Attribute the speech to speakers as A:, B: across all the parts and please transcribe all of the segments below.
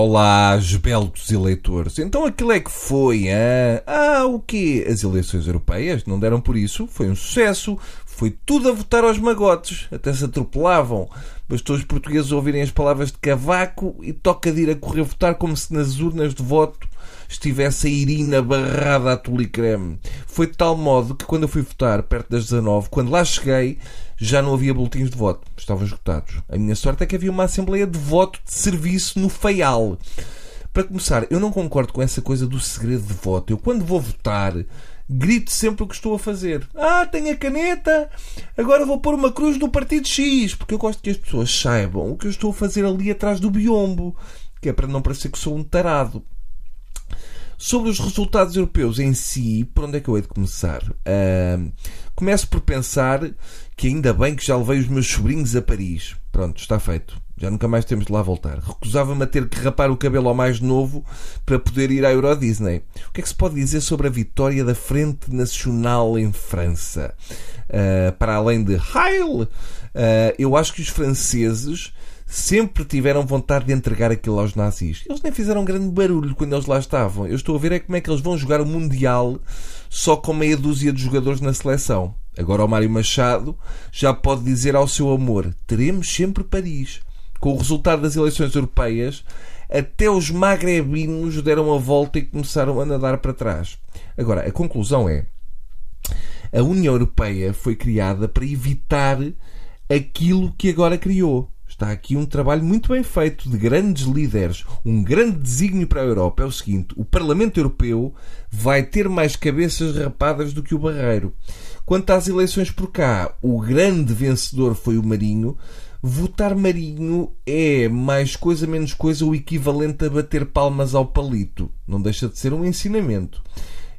A: Olá, esbeltos eleitores. Então aquilo é que foi, hein? Ah, o quê? As eleições europeias não deram por isso? Foi um sucesso. Foi tudo a votar aos magotes. Até se atropelavam. Bastou os portugueses ouvirem as palavras de Cavaco e toca de ir a correr votar como se nas urnas de voto estivesse a Irina barrada a tulicreme. Foi de tal modo que quando eu fui votar, perto das 19, quando lá cheguei, já não havia boletins de voto. Estavam esgotados. A minha sorte é que havia uma assembleia de voto de serviço no Feial. Para começar, eu não concordo com essa coisa do segredo de voto. Eu, quando vou votar, grito sempre o que estou a fazer. Ah, tenho a caneta, agora vou pôr uma cruz no partido X, porque eu gosto que as pessoas saibam o que eu estou a fazer ali atrás do biombo, que é para não parecer que sou um tarado. Sobre os resultados europeus em si, por onde é que eu hei de começar? Uh, começo por pensar que ainda bem que já levei os meus sobrinhos a Paris. Pronto, está feito. Já nunca mais temos de lá voltar. Recusava-me a ter que rapar o cabelo ao mais novo para poder ir à Euro Disney. O que é que se pode dizer sobre a vitória da Frente Nacional em França? Uh, para além de Heil, uh, eu acho que os franceses sempre tiveram vontade de entregar aquilo aos nazis. Eles nem fizeram grande barulho quando eles lá estavam. Eu estou a ver é como é que eles vão jogar o Mundial só com meia dúzia de jogadores na seleção. Agora o Mário Machado já pode dizer ao seu amor: teremos sempre Paris. Com o resultado das eleições europeias, até os magrebinos deram a volta e começaram a nadar para trás. Agora, a conclusão é: a União Europeia foi criada para evitar aquilo que agora criou. Está aqui um trabalho muito bem feito de grandes líderes. Um grande desígnio para a Europa é o seguinte: o Parlamento Europeu vai ter mais cabeças rapadas do que o Barreiro. Quanto às eleições por cá, o grande vencedor foi o Marinho. Votar Marinho é mais coisa menos coisa o equivalente a bater palmas ao palito. Não deixa de ser um ensinamento.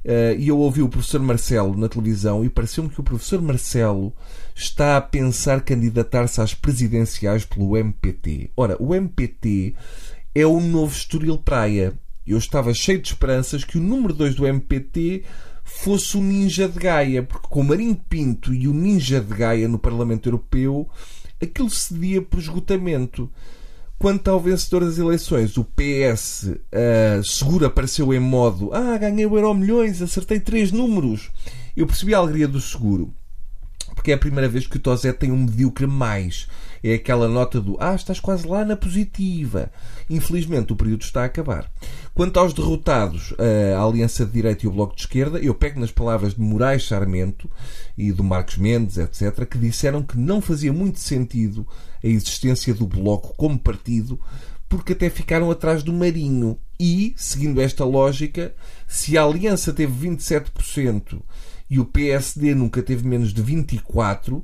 A: Uh, e eu ouvi o professor Marcelo na televisão e pareceu-me que o professor Marcelo está a pensar candidatar-se às presidenciais pelo MPT. Ora, o MPT é o novo Estoril Praia. Eu estava cheio de esperanças que o número 2 do MPT fosse o Ninja de Gaia, porque com o Marinho Pinto e o Ninja de Gaia no Parlamento Europeu, aquilo cedia por esgotamento. Quanto ao vencedor das eleições, o PS uh, eh, seguro apareceu em modo Ah, ganhei o Euro Milhões, acertei três números. Eu percebi a alegria do seguro porque é a primeira vez que o Tosé tem um medíocre mais. É aquela nota do Ah, estás quase lá na positiva. Infelizmente, o período está a acabar. Quanto aos derrotados, a Aliança de Direita e o Bloco de Esquerda, eu pego nas palavras de Moraes Sarmento e do Marcos Mendes, etc., que disseram que não fazia muito sentido a existência do Bloco como partido, porque até ficaram atrás do Marinho. E, seguindo esta lógica, se a Aliança teve 27% e o PSD nunca teve menos de 24%,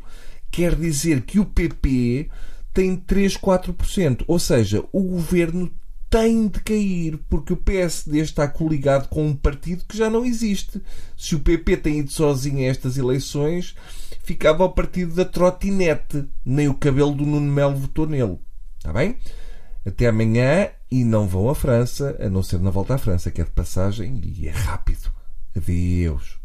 A: quer dizer que o PP tem 3, 4%. Ou seja, o governo tem de cair, porque o PSD está coligado com um partido que já não existe. Se o PP tem ido sozinho a estas eleições, ficava ao partido da trotinete. Nem o cabelo do Nuno Melo votou nele. Está bem? Até amanhã e não vão à França, a não ser na volta à França, que é de passagem e é rápido. Adeus.